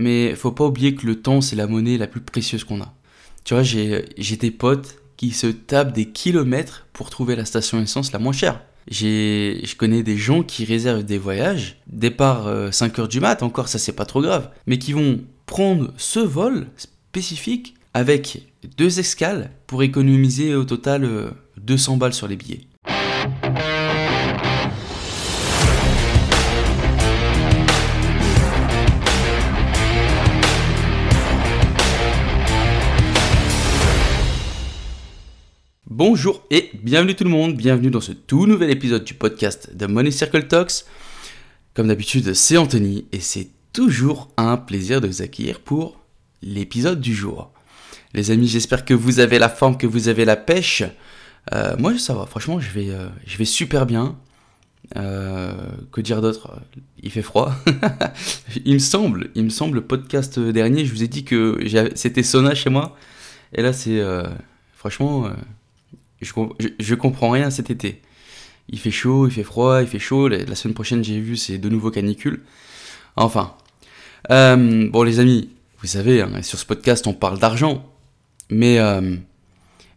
mais faut pas oublier que le temps, c'est la monnaie la plus précieuse qu'on a. Tu vois, j'ai des potes qui se tapent des kilomètres pour trouver la station essence la moins chère. Je connais des gens qui réservent des voyages, départ 5h euh, du mat, encore ça c'est pas trop grave, mais qui vont prendre ce vol spécifique avec deux escales pour économiser au total 200 euh, balles sur les billets. Bonjour et bienvenue tout le monde, bienvenue dans ce tout nouvel épisode du podcast de Money Circle Talks. Comme d'habitude, c'est Anthony et c'est toujours un plaisir de vous accueillir pour l'épisode du jour. Les amis, j'espère que vous avez la forme, que vous avez la pêche. Euh, moi, ça va, franchement, je vais, euh, super bien. Euh, que dire d'autre? Il fait froid. il me semble, il me semble, le podcast dernier, je vous ai dit que c'était sauna chez moi. Et là, c'est franchement je, comprends rien cet été. Il fait chaud, il fait froid, il fait chaud. La, semaine prochaine, j'ai vu, c'est de nouveau canicule. Enfin. Euh, bon, les amis, vous savez, hein, sur ce podcast, on parle d'argent. Mais, euh,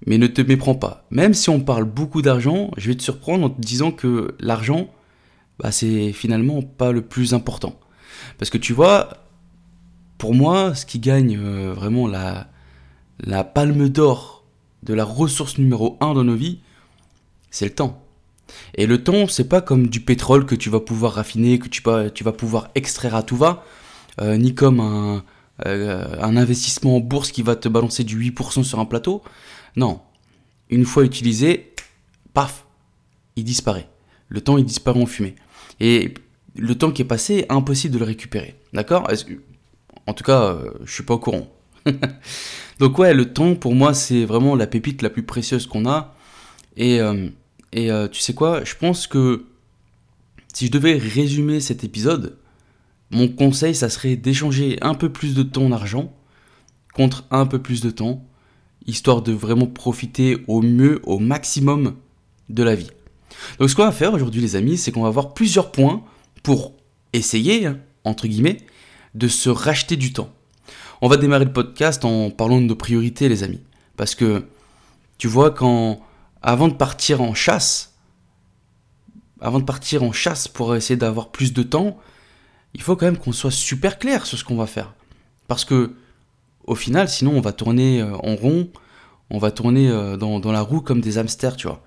mais ne te méprends pas. Même si on parle beaucoup d'argent, je vais te surprendre en te disant que l'argent, bah, c'est finalement pas le plus important. Parce que tu vois, pour moi, ce qui gagne euh, vraiment la, la palme d'or de la ressource numéro 1 dans nos vies, c'est le temps. Et le temps, c'est pas comme du pétrole que tu vas pouvoir raffiner, que tu vas, pouvoir extraire à tout va, euh, ni comme un, euh, un investissement en bourse qui va te balancer du 8% sur un plateau. Non. Une fois utilisé, paf, il disparaît. Le temps, il disparaît en fumée. Et le temps qui est passé, impossible de le récupérer. D'accord? En tout cas, euh, je suis pas au courant. Donc ouais, le temps pour moi c'est vraiment la pépite la plus précieuse qu'on a. Et, euh, et euh, tu sais quoi, je pense que si je devais résumer cet épisode, mon conseil ça serait d'échanger un peu plus de ton argent contre un peu plus de temps, histoire de vraiment profiter au mieux, au maximum de la vie. Donc ce qu'on va faire aujourd'hui les amis, c'est qu'on va voir plusieurs points pour essayer, hein, entre guillemets, de se racheter du temps. On va démarrer le podcast en parlant de nos priorités, les amis. Parce que, tu vois, quand, avant de partir en chasse, avant de partir en chasse pour essayer d'avoir plus de temps, il faut quand même qu'on soit super clair sur ce qu'on va faire. Parce que, au final, sinon, on va tourner euh, en rond, on va tourner euh, dans, la roue comme des hamsters, tu vois.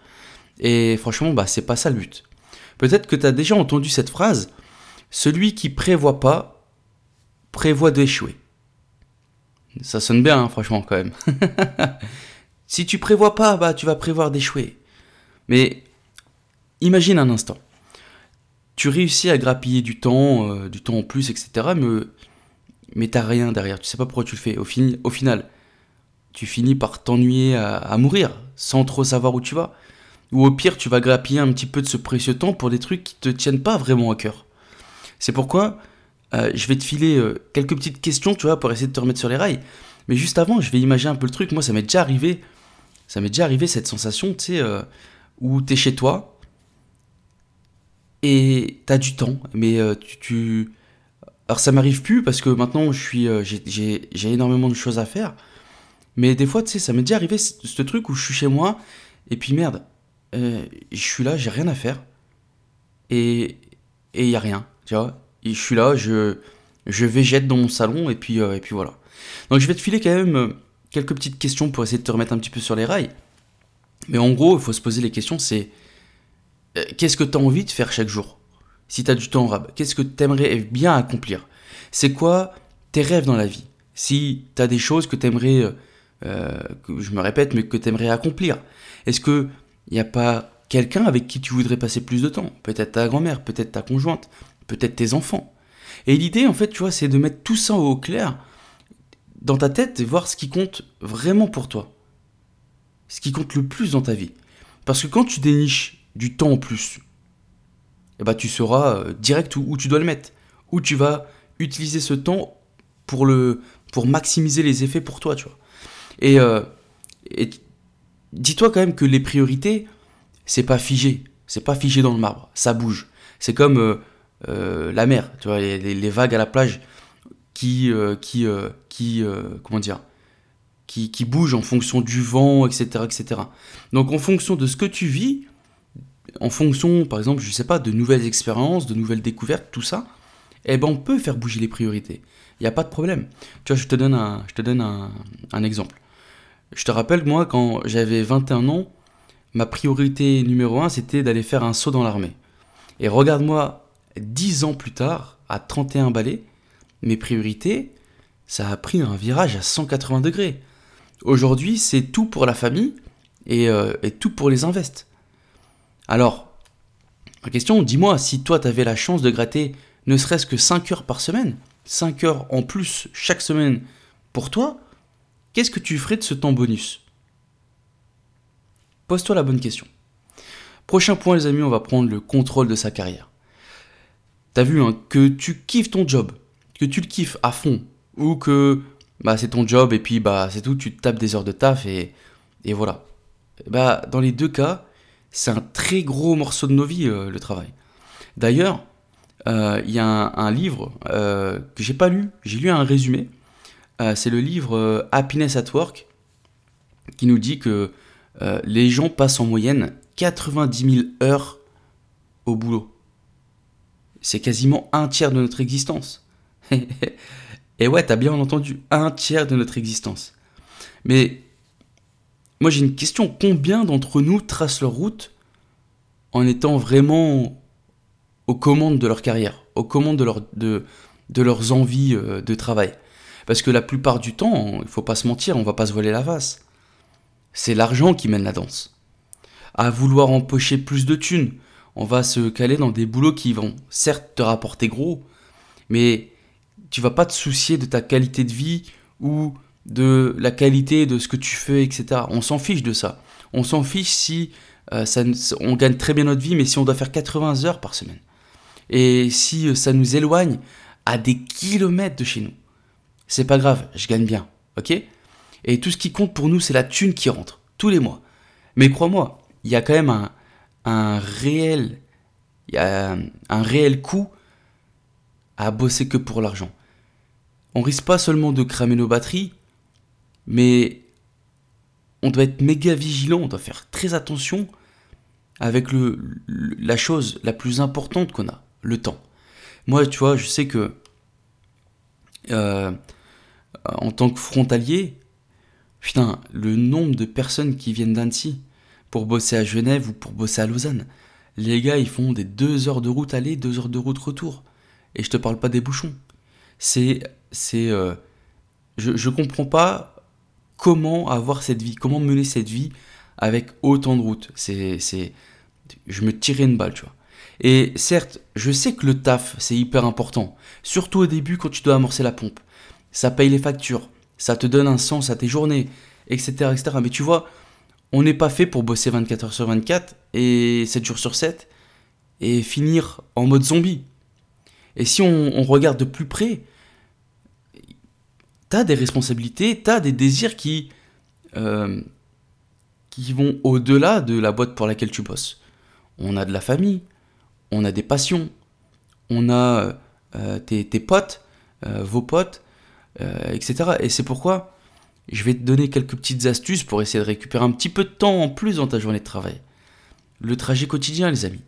Et franchement, bah, c'est pas ça le but. Peut-être que tu as déjà entendu cette phrase Celui qui prévoit pas, prévoit d'échouer. Ça sonne bien, hein, franchement, quand même. si tu prévois pas, bah, tu vas prévoir d'échouer. Mais imagine un instant. Tu réussis à grappiller du temps, euh, du temps en plus, etc. Mais, mais t'as rien derrière. Tu sais pas pourquoi tu le fais. Au, final, tu finis par t'ennuyer à, mourir, sans trop savoir où tu vas. Ou au pire, tu vas grappiller un petit peu de ce précieux temps pour des trucs qui te tiennent pas vraiment à cœur. C'est pourquoi euh, je vais te filer euh, quelques petites questions, tu vois, pour essayer de te remettre sur les rails. Mais juste avant, je vais imaginer un peu le truc. Moi, ça m'est déjà arrivé. Ça m'est déjà arrivé cette sensation, tu sais, euh, où t'es chez toi et t'as du temps, mais tu, Alors, ça m'arrive plus parce que maintenant, je suis, j'ai énormément de choses à faire. Mais des fois, tu sais, ça m'est déjà arrivé ce, truc où je suis chez moi et puis merde, je suis là, j'ai rien à faire et il y a rien, tu vois je suis là, je, végète dans mon salon et puis, euh, et puis voilà. Donc je vais te filer quand même euh, quelques petites questions pour essayer de te remettre un petit peu sur les rails. Mais en gros, il faut se poser les questions, c'est euh, qu'est-ce que tu as envie de faire chaque jour? Si tu as du temps en rab, qu'est-ce que tu aimerais bien accomplir? C'est quoi tes rêves dans la vie? Si tu as des choses que tu aimerais, je me répète, mais que tu aimerais accomplir, est-ce qu'il n'y a pas quelqu'un avec qui tu voudrais passer plus de temps? Peut-être ta grand-mère, peut-être ta conjointe, peut-être tes enfants. Et l'idée, en fait, tu vois, c'est de mettre tout ça au clair dans ta tête et voir ce qui compte vraiment pour toi. Ce qui compte le plus dans ta vie. Parce que quand tu déniches du temps en plus, eh ben, tu sauras euh, direct où, tu dois le mettre. Où tu vas utiliser ce temps pour, le, pour maximiser les effets pour toi, tu vois. Et, euh, dis-toi quand même que les priorités, c'est pas figé. C'est pas figé dans le marbre. Ça bouge. C'est comme... Euh, la mer, tu vois, les, vagues à la plage. qui, qui, qui comment dire, qui, qui bouge en fonction du vent, etc., etc. Donc en fonction de ce que tu vis, en fonction, par exemple, je sais pas, de nouvelles expériences, de nouvelles découvertes, tout ça, eh ben on peut faire bouger les priorités. Il n'y a pas de problème. Tu vois, je te donne un, je te donne un, exemple. Je te rappelle, moi, quand j'avais 21 ans, ma priorité numéro 1, c'était d'aller faire un saut dans l'armée. Et regarde-moi, 10 ans plus tard, à 31 balais, mes priorités, ça a pris un virage à 180 degrés. Aujourd'hui, c'est tout pour la famille et, euh, tout pour les invests. Alors, la question, dis-moi, si toi, tu avais la chance de gratter ne serait-ce que 5 heures par semaine, 5 heures en plus chaque semaine pour toi, qu'est-ce que tu ferais de ce temps bonus? Pose-toi la bonne question. Prochain point, les amis, on va prendre le contrôle de sa carrière. T'as vu hein, que tu kiffes ton job, que tu le kiffes à fond, ou que bah, c'est ton job et puis bah, c'est tout, tu te tapes des heures de taf et, et voilà. Bah, dans les deux cas, c'est un très gros morceau de nos vies, euh, le travail. D'ailleurs, euh, il y a un, livre euh, que j'ai pas lu, j'ai lu un résumé. C'est le livre Happiness at Work qui nous dit que les gens passent en moyenne 90 000 heures au boulot. C'est quasiment un tiers de notre existence. Et ouais, t'as bien entendu, un tiers de notre existence. Mais moi j'ai une question, combien d'entre nous tracent leur route en étant vraiment aux commandes de leur carrière, aux commandes de, de, de leurs envies euh, de travail? Parce que la plupart du temps, il faut pas se mentir, on va pas se voler la face. C'est l'argent qui mène la danse. À vouloir empocher plus de thunes, on va se caler dans des boulots qui vont certes te rapporter gros, mais tu vas pas te soucier de ta qualité de vie ou de la qualité de ce que tu fais, etc. On s'en fiche de ça. On s'en fiche si euh, on gagne très bien notre vie, mais si on doit faire 80 heures par semaine. Et si euh, ça nous éloigne à des kilomètres de chez nous, c'est pas grave, je gagne bien, ok? Et tout ce qui compte pour nous, c'est la thune qui rentre, tous les mois. Mais crois-moi, il y a quand même un, un réel, un réel coût à bosser que pour l'argent. On risque pas seulement de cramer nos batteries, mais on doit être méga vigilant, on doit faire très attention avec le, la chose la plus importante qu'on a, le temps. Moi, tu vois, je sais que euh, en tant que frontalier, putain, le nombre de personnes qui viennent d'Annecy pour bosser à Genève ou pour bosser à Lausanne, les gars, ils font des deux heures de route aller, deux heures de route retour. Et je te parle pas des bouchons. C'est, c'est, euh, je, je comprends pas comment avoir cette vie, comment mener cette vie avec autant de routes. C'est, c'est, je me tirais une balle, tu vois. Et certes, je sais que le taf, c'est hyper important. Surtout au début quand tu dois amorcer la pompe. Ça paye les factures, ça te donne un sens à tes journées, etc. etc. Mais tu vois, on n'est pas fait pour bosser 24 heures sur 24 et 7 jours sur 7 et finir en mode zombie. Et si on, regarde de plus près, t'as des responsabilités, t'as des désirs qui, euh, qui vont au-delà de la boîte pour laquelle tu bosses. On a de la famille, on a des passions, on a euh, tes, potes, euh, vos potes, etc. Et c'est pourquoi je vais te donner quelques petites astuces pour essayer de récupérer un petit peu de temps en plus dans ta journée de travail. Le trajet quotidien, les amis.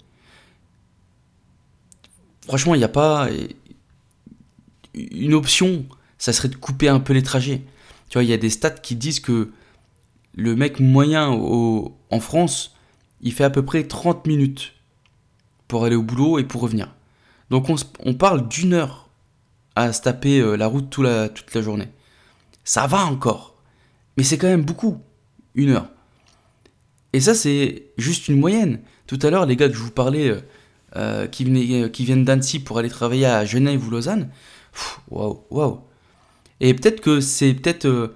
Franchement, il n'y a pas une option, ça serait de couper un peu les trajets. Tu vois, il y a des stats qui disent que le mec moyen en France, il fait à peu près 30 minutes pour aller au boulot et pour revenir. Donc on, parle d'une heure à se taper euh, la route toute la, toute la journée. Ça va encore, mais c'est quand même beaucoup, une heure. Et ça c'est juste une moyenne. Tout à l'heure, les gars que je vous parlais, euh, euh, qui, venaient, qui viennent d'Annecy pour aller travailler à Genève ou Lausanne, waouh, waouh. Et peut-être que c'est peut-être,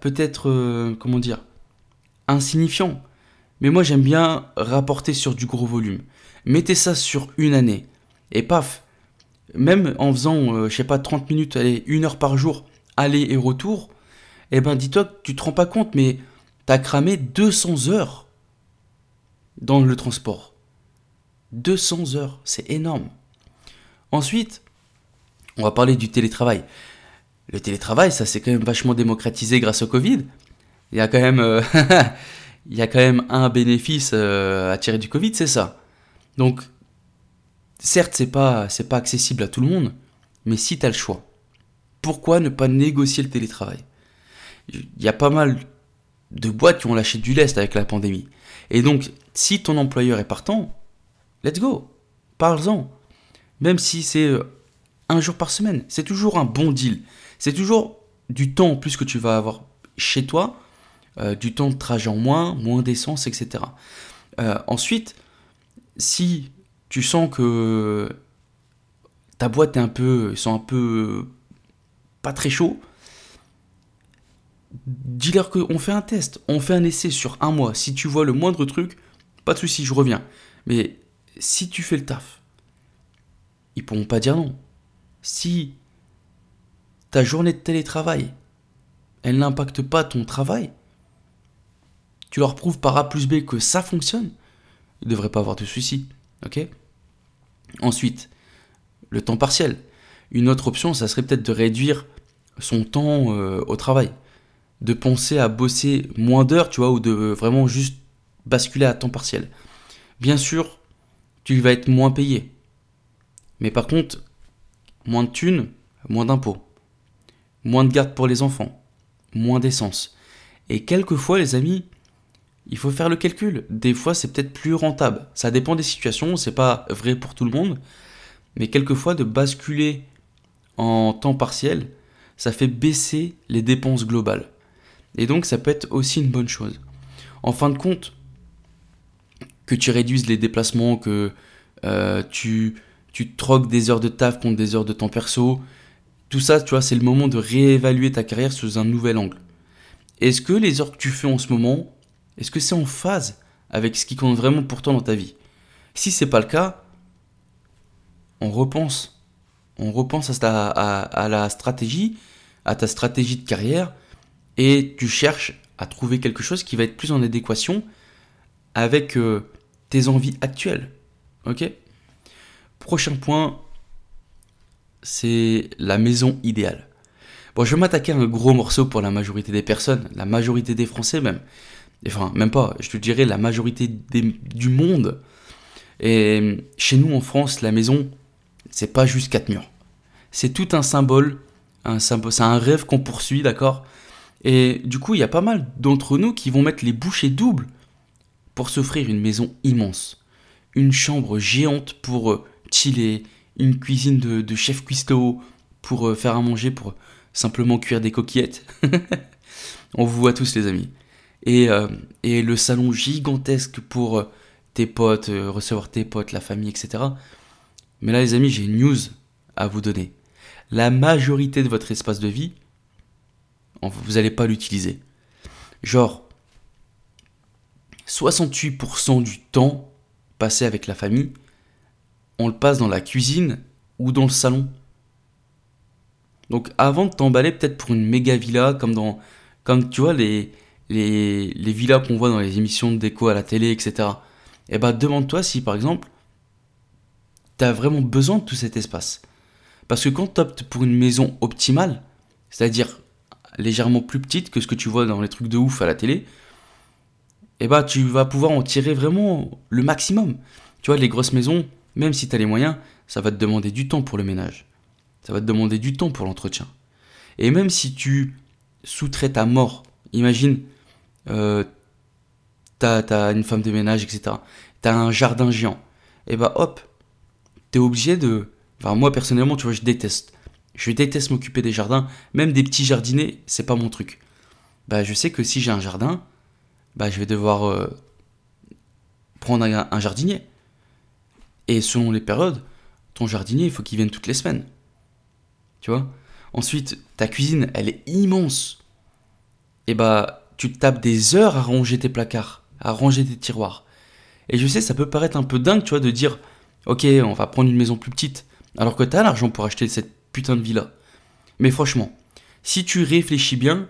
peut-être, comment dire, insignifiant. Mais moi j'aime bien rapporter sur du gros volume mettez ça sur une année. Et paf, même en faisant, euh, je sais pas, 30 minutes, allez, une heure par jour, aller et retour, eh ben dis-toi que tu te rends pas compte, mais t'as cramé 200 heures dans le transport. 200 heures, c'est énorme. Ensuite, On va parler du télétravail. Le télétravail, ça s'est quand même vachement démocratisé grâce au Covid. Il y a quand même, euh, un bénéfice euh, à tirer du Covid, c'est ça. Donc, certes, c'est pas, pas accessible à tout le monde, mais si tu as le choix, pourquoi ne pas négocier le télétravail? Il y a pas mal de boîtes qui ont lâché du lest avec la pandémie. Et donc, si ton employeur est partant, let's go, parle-en. Même si c'est euh, un jour par semaine, c'est toujours un bon deal. C'est toujours du temps en plus que tu vas avoir chez toi, euh, du temps de trajet en moins, moins d'essence, etc. Euh, ensuite, si tu sens que ta boîte est un peu, sont un peu très chaud, dis-leur qu'on fait un test, on fait un essai sur un mois. Si tu vois le moindre truc, pas de souci, je reviens. Mais si tu fais le taf, ils pourront pas dire non. Si ta journée de télétravail, elle n'impacte pas ton travail, tu leur prouves par A plus B que ça fonctionne, ils ne devraient pas avoir de soucis. Ok? Ensuite, le temps partiel. Une autre option, ça serait peut-être de réduire son temps euh, au travail de penser à bosser moins d'heures, tu vois, ou de vraiment juste basculer à temps partiel. Bien sûr, tu vas être moins payé. Mais par contre, moins de thunes, moins d'impôts. Moins de garde pour les enfants. Moins d'essence. Et quelquefois, les amis, il faut faire le calcul. Des fois, c'est peut-être plus rentable. Ça dépend des situations, c'est pas vrai pour tout le monde. Mais quelquefois, de basculer en temps partiel, ça fait baisser les dépenses globales. Et donc ça peut être aussi une bonne chose. En fin de compte, que tu réduises les déplacements, que euh, tu, tu troques des heures de taf contre des heures de temps perso, tout ça, tu vois, c'est le moment de réévaluer ta carrière sous un nouvel angle. Est-ce que les heures que tu fais en ce moment, est-ce que c'est en phase avec ce qui compte vraiment pour toi dans ta vie? Si c'est pas le cas, on repense. On repense à, à la stratégie, à ta stratégie de carrière, et tu cherches à trouver quelque chose qui va être plus en adéquation avec euh, tes envies actuelles. Ok? Prochain point, c'est la maison idéale. Bon, je vais m'attaquer à un gros morceau pour la majorité des personnes, la majorité des Français même. Enfin, même pas, je te dirais la majorité du monde. Et chez nous en France, la maison, c'est pas juste quatre murs. C'est tout un symbole, un symbole, c'est un rêve qu'on poursuit, d'accord? Et du coup, il y a pas mal d'entre nous qui vont mettre les bouchées doubles pour s'offrir une maison immense. Une chambre géante pour euh, chiller, une cuisine de, chef cuistot pour euh, faire à manger, pour simplement cuire des coquillettes. On vous voit tous les amis. Et, euh, et le salon gigantesque pour tes potes, recevoir tes potes, la famille, etc. Mais là les amis, j'ai une news à vous donner. La majorité de votre espace de vie, vous n'allez pas l'utiliser. Genre, 68% du temps passé avec la famille, on le passe dans la cuisine ou dans le salon. Donc avant de t'emballer peut-être pour une méga villa, comme dans, comme tu vois les, les, les villas qu'on voit dans les émissions de déco à la télé, etc. Eh ben demande-toi si par exemple, tu vraiment besoin de tout cet espace. Parce que quand tu optes pour une maison optimale, c'est-à-dire légèrement plus petite que ce que tu vois dans les trucs de ouf à la télé, eh bah tu vas pouvoir en tirer vraiment le maximum. Tu vois, les grosses maisons, même si tu as les moyens, ça va te demander du temps pour le ménage. Ça va te demander du temps pour l'entretien. Et même si tu sous-traites à mort, imagine, euh, t'as as une femme de ménage, etc. T'as un jardin géant. Et eh bah hop, obligé de... Moi personnellement, tu vois, je déteste. Je déteste m'occuper des jardins, même des petits jardinets, c'est pas mon truc. Bah, je sais que si j'ai un jardin, bah, je vais devoir euh, prendre un, jardinier. Et selon les périodes, ton jardinier, il faut qu'il vienne toutes les semaines. Tu vois? Ensuite, ta cuisine, elle est immense. Et bah, tu tapes des heures à ranger tes placards, à ranger tes tiroirs. Et je sais, ça peut paraître un peu dingue, tu vois, de dire, ok, on va prendre une maison plus petite, alors que tu as l'argent pour acheter cette putain de villa. Mais franchement, si tu réfléchis bien,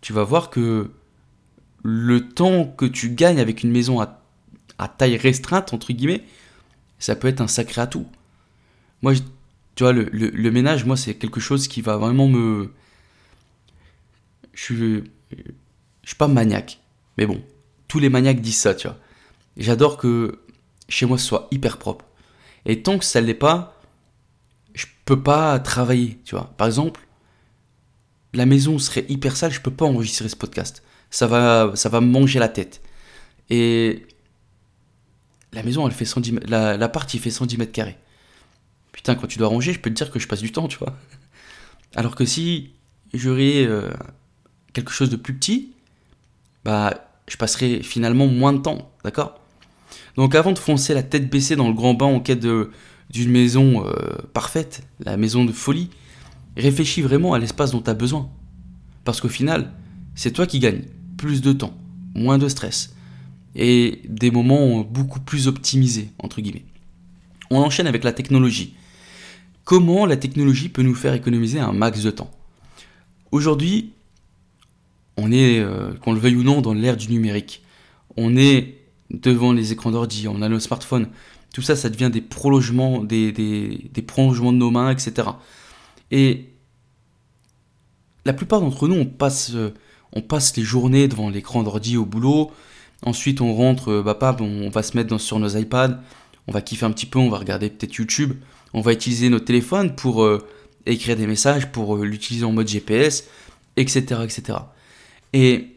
tu vas voir que le temps que tu gagnes avec une maison à, taille restreinte, entre guillemets, ça peut être un sacré atout. Moi, Tu vois, le, le, ménage, moi, c'est quelque chose qui va vraiment me. Je suis. Je suis pas maniaque. Mais bon, tous les maniaques disent ça, tu vois. J'adore que chez moi ce soit hyper propre. Et tant que ça ne l'est pas, je peux pas travailler, tu vois. Par exemple, la maison serait hyper sale, je peux pas enregistrer ce podcast. Ça va, me manger la tête. Et la maison, elle fait 110 la, la partie fait 110 mètres carrés. Putain, quand tu dois ranger, je peux te dire que je passe du temps, tu vois. Alors que si j'aurais euh, quelque chose de plus petit, bah, je passerai finalement moins de temps, d'accord? Donc avant de foncer la tête baissée dans le grand bain en quête d'une maison euh, parfaite, la maison de folie, réfléchis vraiment à l'espace dont tu as besoin. Parce qu'au final, c'est toi qui gagnes plus de temps, moins de stress, et des moments beaucoup plus optimisés, entre guillemets. On enchaîne avec la technologie. Comment la technologie peut nous faire économiser un max de temps? Aujourd'hui, on est, euh, qu'on le veuille ou non, dans l'ère du numérique. On est devant les écrans d'ordi, on a nos smartphones. Tout ça, ça devient des prolongements, des, prolongements de nos mains, etc. Et la plupart d'entre nous, on passe, euh, on passe les journées devant l'écran d'ordi au boulot. Ensuite, on rentre, euh, bah, on va se mettre sur nos iPads, on va kiffer un petit peu, on va regarder peut-être YouTube, on va utiliser nos téléphones pour écrire des messages, pour l'utiliser en mode GPS, etc., etc. Et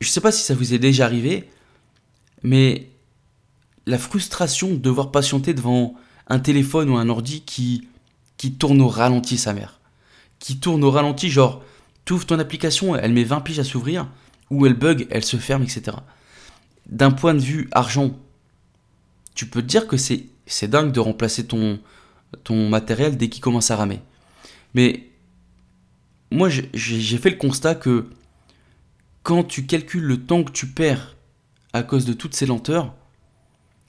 je ne sais pas si ça vous est déjà arrivé, mais la frustration de devoir patienter devant un téléphone ou un ordi qui, qui tourne au ralenti, sa mère. Qui tourne au ralenti, genre, tu ouvres ton application, elle met 20 piges à s'ouvrir, ou elle bug, elle se ferme, etc. D'un point de vue argent, tu peux te dire que c'est, c'est dingue de remplacer ton, ton matériel dès qu'il commence à ramer. Mais moi, j'ai fait le constat que quand tu calcules le temps que tu perds à cause de toutes ces lenteurs,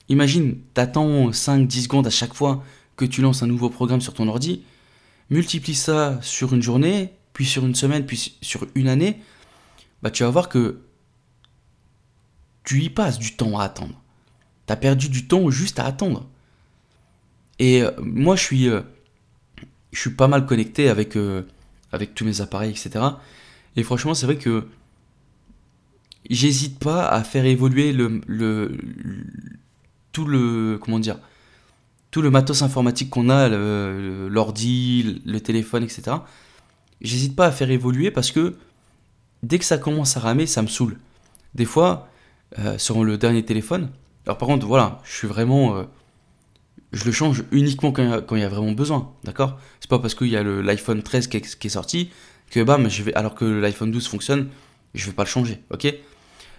imagine, t'attends 5-10 secondes à chaque fois que tu lances un nouveau programme sur ton ordi, multiplie ça sur une journée, puis sur une semaine, puis sur une année, bah tu vas voir que tu y passes du temps à attendre. Tu as perdu du temps juste à attendre. Et euh, moi, je suis, euh, je suis pas mal connecté avec, euh, avec tous mes appareils, etc. Et franchement, c'est vrai que j'hésite pas à faire évoluer le, le, tout le comment dire tout le matos informatique qu'on a, l'ordi, le, téléphone, etc. J'hésite pas à faire évoluer parce que dès que ça commence à ramer, ça me saoule. Des fois, euh, sur le dernier téléphone, alors par contre, voilà, je suis vraiment, euh, je le change uniquement quand il y, a vraiment besoin, d'accord? C'est pas parce qu'il y a l'iPhone 13 qui est, qui est, sorti que bam, je vais, alors que l'iPhone 12 fonctionne, je vais pas le changer, ok?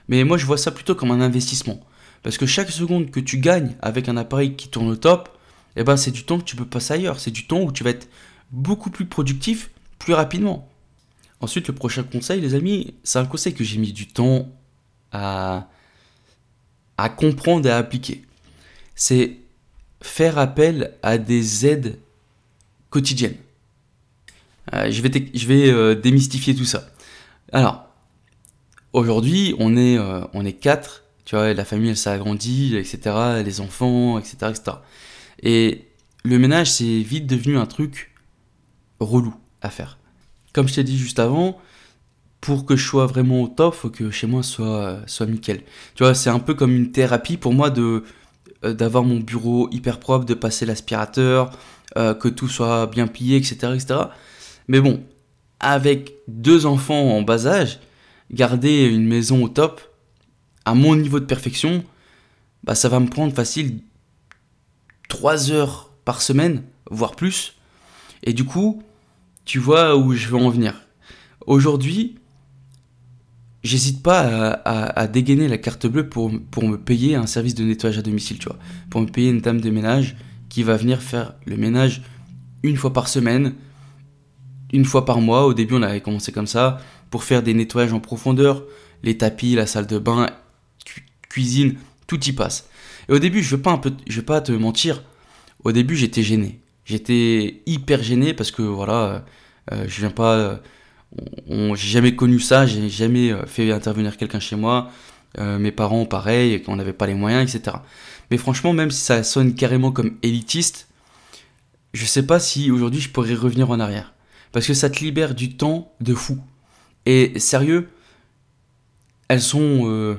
Mais moi, je vois ça plutôt comme un investissement. Parce que chaque seconde que tu gagnes avec un appareil qui tourne au top, eh ben, c'est du temps que tu peux passer ailleurs. C'est du temps où tu vas être beaucoup plus productif plus rapidement. Ensuite, le prochain conseil, les amis, c'est un conseil que j'ai mis du temps à, comprendre et à appliquer. C'est faire appel à des aides quotidiennes. Euh, je vais, je vais euh, démystifier tout ça. Alors, Aujourd'hui, on est, euh, on est quatre, tu vois, la famille elle s'est agrandie, etc., les enfants, etc., etc. Et le ménage, c'est vite devenu un truc relou à faire. Comme je t'ai dit juste avant, pour que je sois vraiment au top, faut que chez moi soit, soit nickel. Tu vois, c'est un peu comme une thérapie pour moi de euh, d'avoir mon bureau hyper propre, de passer l'aspirateur, euh, que tout soit bien plié, etc., etc. Mais bon, avec deux enfants en bas âge, garder une maison au top, à mon niveau de perfection, bah ça va me prendre facile 3 heures par semaine, voire plus. Et du coup, tu vois où je veux en venir. Aujourd'hui, j'hésite pas à, dégainer la carte bleue pour, pour me payer un service de nettoyage à domicile, tu vois. Pour me payer une dame de ménage qui va venir faire le ménage une fois par semaine, une fois par mois. Au début, on avait commencé comme ça pour faire des nettoyages en profondeur, les tapis, la salle de bain, cuisine, tout y passe. Et au début, je vais pas un peu, je vais pas te mentir, au début j'étais gêné. J'étais hyper gêné parce que voilà, euh, je viens pas, j'ai jamais connu ça, j'ai jamais euh, fait intervenir quelqu'un chez moi. Euh, mes parents pareil, qu'on n'avait pas les moyens, etc. Mais franchement, même si ça sonne carrément comme élitiste, je sais pas si aujourd'hui je pourrais revenir en arrière. Parce que ça te libère du temps de fou. Et sérieux, elles sont, euh,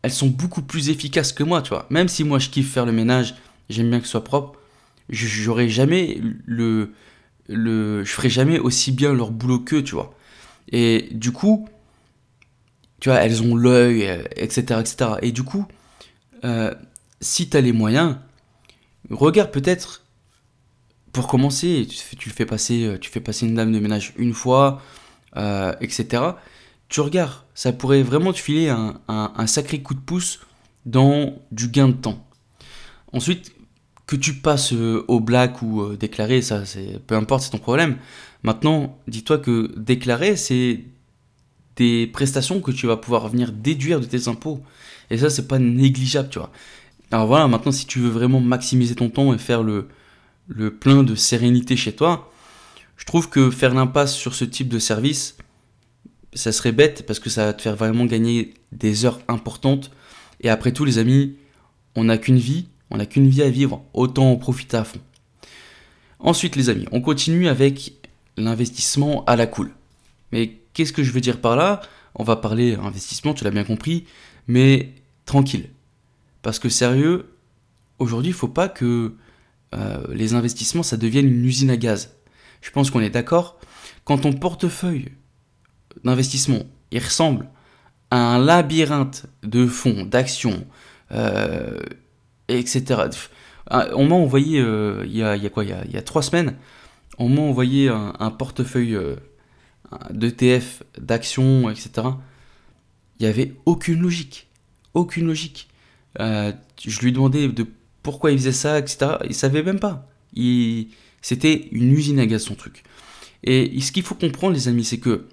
elles sont beaucoup plus efficaces que moi, tu vois. Même si moi je kiffe faire le ménage, j'aime bien que ce soit propre, j'aurais jamais le, je ferai jamais aussi bien leur boulot qu'eux, tu vois. Et du coup, tu vois, elles ont l'œil, etc., euh, etc. Et du coup, euh, si tu as les moyens, regarde peut-être, pour commencer, tu, fais passer, tu fais passer une dame de ménage une fois, etc. Tu regardes, ça pourrait vraiment te filer un, sacré coup de pouce dans du gain de temps. Ensuite, que tu passes au black ou déclaré, ça, c'est peu importe, c'est ton problème. Maintenant, dis-toi que déclarer, c'est des prestations que tu vas pouvoir venir déduire de tes impôts. Et ça, c'est pas négligeable, tu vois. Alors voilà, maintenant, si tu veux vraiment maximiser ton temps et faire le plein de sérénité chez toi, je trouve que faire l'impasse sur ce type de service, ça serait bête parce que ça va te faire vraiment gagner des heures importantes. Et après tout, les amis, on n'a qu'une vie, on n'a qu'une vie à vivre, autant en profiter à fond. Ensuite, les amis, on continue avec l'investissement à la cool. Mais qu'est-ce que je veux dire par là? On va parler investissement, tu l'as bien compris, mais tranquille. Parce que sérieux, aujourd'hui, il faut pas que euh, les investissements, ça devienne une usine à gaz. Je pense qu'on est d'accord. Quand ton portefeuille d'investissement, il ressemble à un labyrinthe de fonds, d'actions, euh, etc. On m'a envoyé, il, y a, quoi, il y a trois semaines, on m'a envoyé un, portefeuille euh, d'ETF, d'actions, etc. Il n'y avait aucune logique. Aucune logique. Euh, je lui demandais de pourquoi il faisait ça, etc. Il savait même pas. C'était une usine à gaz son truc. Et ce qu'il faut comprendre, les amis, c'est que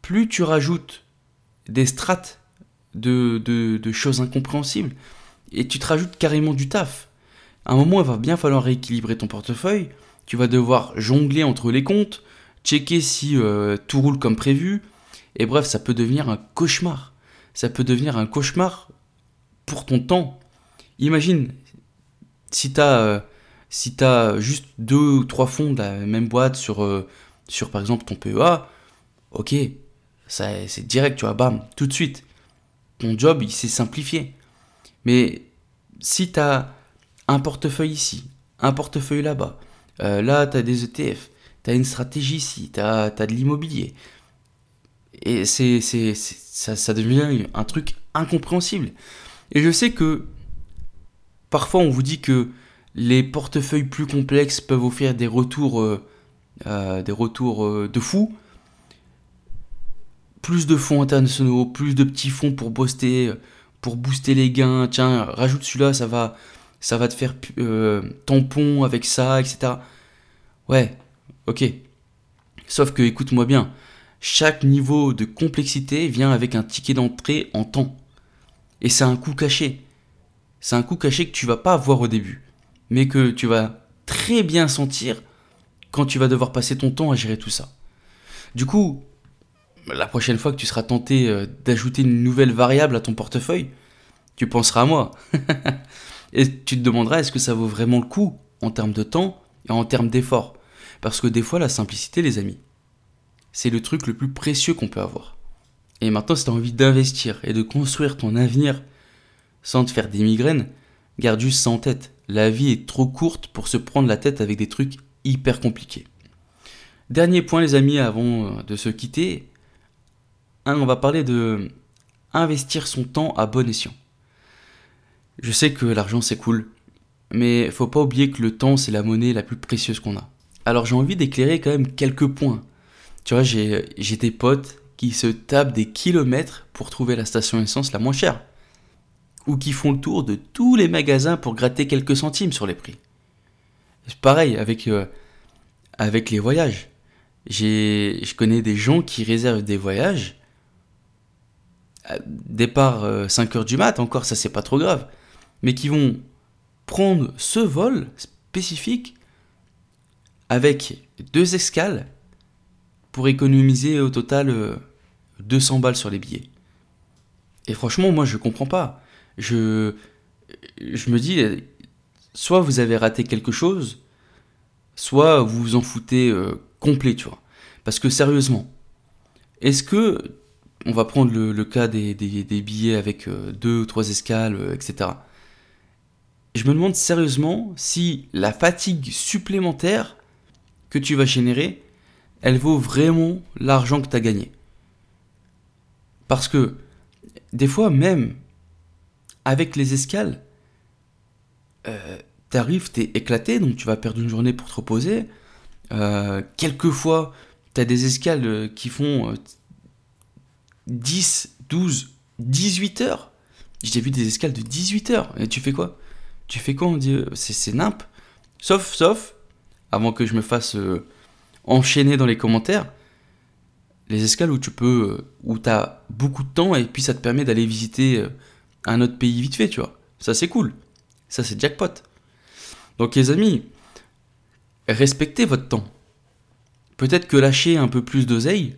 plus tu rajoutes des strates de, de, choses incompréhensibles, et tu te rajoutes carrément du taf. À un moment, il va bien falloir rééquilibrer ton portefeuille tu vas devoir jongler entre les comptes, checker si euh, tout roule comme prévu, et bref, ça peut devenir un cauchemar. Ça peut devenir un cauchemar pour ton temps. Imagine, si tu as, si as juste deux ou trois fonds de la même boîte sur, euh, sur par exemple ton PEA, ok, c'est direct, tu vois, bam, tout de suite. Ton job, il s'est simplifié. Mais si tu as un portefeuille ici, un portefeuille là-bas, euh, là, tu as des ETF, tu as une stratégie ici, tu as, de l'immobilier. Et c'est, ça, ça devient un truc incompréhensible. Et je sais que parfois on vous dit que les portefeuilles plus complexes peuvent offrir des retours, euh, euh, des retours de fou. Plus de fonds internationaux, plus de petits fonds pour booster, pour booster les gains. Tiens, rajoute celui-là, ça va, ça va te faire euh, tampon avec ça, etc. Ouais, ok. Sauf que, écoute-moi bien, chaque niveau de complexité vient avec un ticket d'entrée en temps. Et c'est un coût caché. C'est un coût caché que tu vas pas voir au début, mais que tu vas très bien sentir quand tu vas devoir passer ton temps à gérer tout ça. Du coup, la prochaine fois que tu seras tenté euh, d'ajouter une nouvelle variable à ton portefeuille, tu penseras à moi. Et tu te demanderas est-ce que ça vaut vraiment le coup en termes de temps et en termes d'effort? Parce que des fois, la simplicité, les amis, c'est le truc le plus précieux qu'on peut avoir. Et maintenant, si tu as envie d'investir et de construire ton avenir sans te faire des migraines, garde juste ça en tête. La vie est trop courte pour se prendre la tête avec des trucs hyper compliqués. Dernier point, les amis, avant euh, de se quitter. on va parler de investir son temps à bon escient. Je sais que l'argent c'est cool, mais faut pas oublier que le temps c'est la monnaie la plus précieuse qu'on a. Alors j'ai envie d'éclairer quand même quelques points. Tu vois, j'ai des potes qui se tapent des kilomètres pour trouver la station essence la moins chère. Ou qui font le tour de tous les magasins pour gratter quelques centimes sur les prix. Pareil avec, euh, les voyages. Je connais des gens qui réservent des voyages. Départ 5h euh, du mat, encore ça c'est pas trop grave mais qui vont prendre ce vol spécifique avec deux escales pour économiser au total 200 euh, balles sur les billets. Et franchement, moi, je comprends pas. Je, je me dis, soit vous avez raté quelque chose, soit vous vous en foutez euh, complet, tu vois. Parce que sérieusement, est-ce que, on va prendre le, cas des, billets avec euh, deux ou trois escales, euh, etc. Je me demande sérieusement si la fatigue supplémentaire que tu vas générer, elle vaut vraiment l'argent que tu as gagné. Parce que des fois même avec les escales, euh, t'arrives, t'es éclaté, donc tu vas perdre une journée pour te reposer. Euh, quelquefois, t'as des escales euh, qui font 10, 12, 18 heures. J'ai vu des escales de 18 heures. Et tu fais quoi? Tu fais quoi? On dit, euh, c'est nimp. Sauf, sauf, avant que je me fasse enchaîner dans les commentaires, les escales où tu peux, où t'as beaucoup de temps et puis ça te permet d'aller visiter un autre pays vite fait, tu vois. Ça, c'est cool. Ça, c'est jackpot. Donc, les amis, respectez votre temps. Peut-être que lâcher un peu plus d'oseille,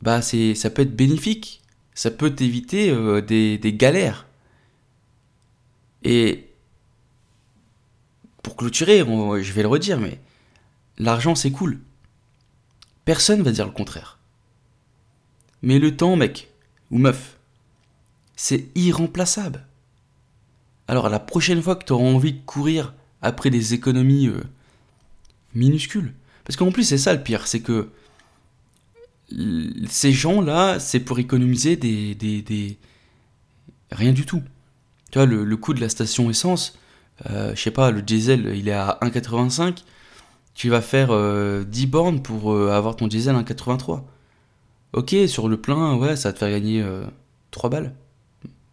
bah, c'est, ça peut être bénéfique. Ça peut t'éviter euh, des, galères. Et pour clôturer, je vais le redire, mais l'argent c'est cool. Personne va dire le contraire. Mais le temps, mec, ou meuf, c'est irremplaçable. Alors la prochaine fois que tu auras envie de courir après des économies euh, minuscules, parce qu'en plus c'est ça le pire, c'est que ces gens-là, c'est pour économiser des, des, Rien du tout. Tu vois, le, coût de la station essence, euh, je sais pas, le diesel, il est à 1,85. Tu vas faire 10 euh, bornes pour avoir ton diesel à 1,83. Ok, sur le plein, ouais, ça va te faire gagner 3 balles.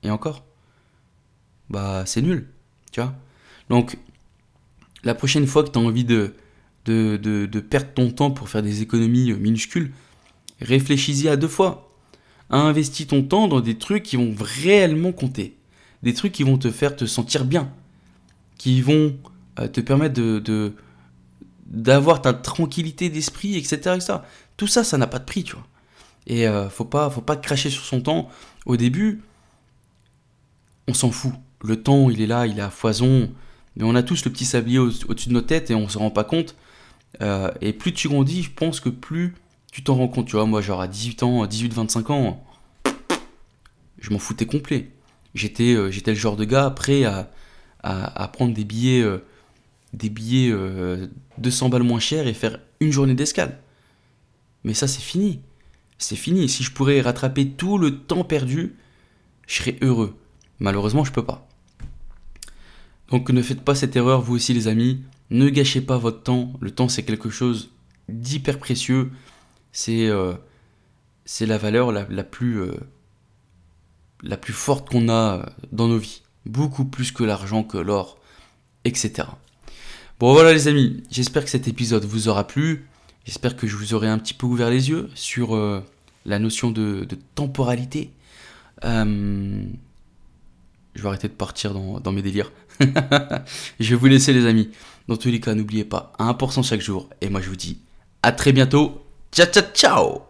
Et encore, bah c'est nul, tu vois. Donc, la prochaine fois que tu as envie de, de, perdre ton temps pour faire des économies minuscules, réfléchis-y à deux fois. Investis ton temps dans des trucs qui vont réellement compter. Des trucs qui vont te faire te sentir bien. Qui vont euh, te permettre de, d'avoir ta tranquillité d'esprit, etc.. Tout ça, ça n'a pas de prix, tu vois. Et euh, faut pas, faut pas cracher sur son temps. Au début, on s'en fout. Le temps, il est là, il est à foison. Mais on a tous le petit sablier au-dessus de nos têtes et on se rend pas compte. Euh, et plus tu grandis, je pense que plus tu t'en rends compte. Tu vois, moi, genre à 18 ans, 18-25 ans, je m'en foutais complet. J'étais, euh, j'étais le genre de gars prêt à, prendre des billets, euh, des billets 200 balles moins chers et faire une journée d'escale. Mais ça, c'est fini. C'est fini. Si je pourrais rattraper tout le temps perdu, je serais heureux. Malheureusement, je peux pas. Donc ne faites pas cette erreur, vous aussi les amis. Ne gâchez pas votre temps. Le temps, c'est quelque chose d'hyper précieux. C'est euh, la valeur la, plus, euh, la plus forte qu'on a dans nos vies. Beaucoup plus que l'argent, que l'or, etc. Bon voilà les amis, j'espère que cet épisode vous aura plu. J'espère que je vous aurai un petit peu ouvert les yeux sur euh, la notion de, temporalité. Euh, je vais arrêter de partir dans, mes délires. je vais vous laisser les amis. Dans tous les cas, n'oubliez pas, 1% chaque jour. Et moi je vous dis à très bientôt. Ciao ciao ciao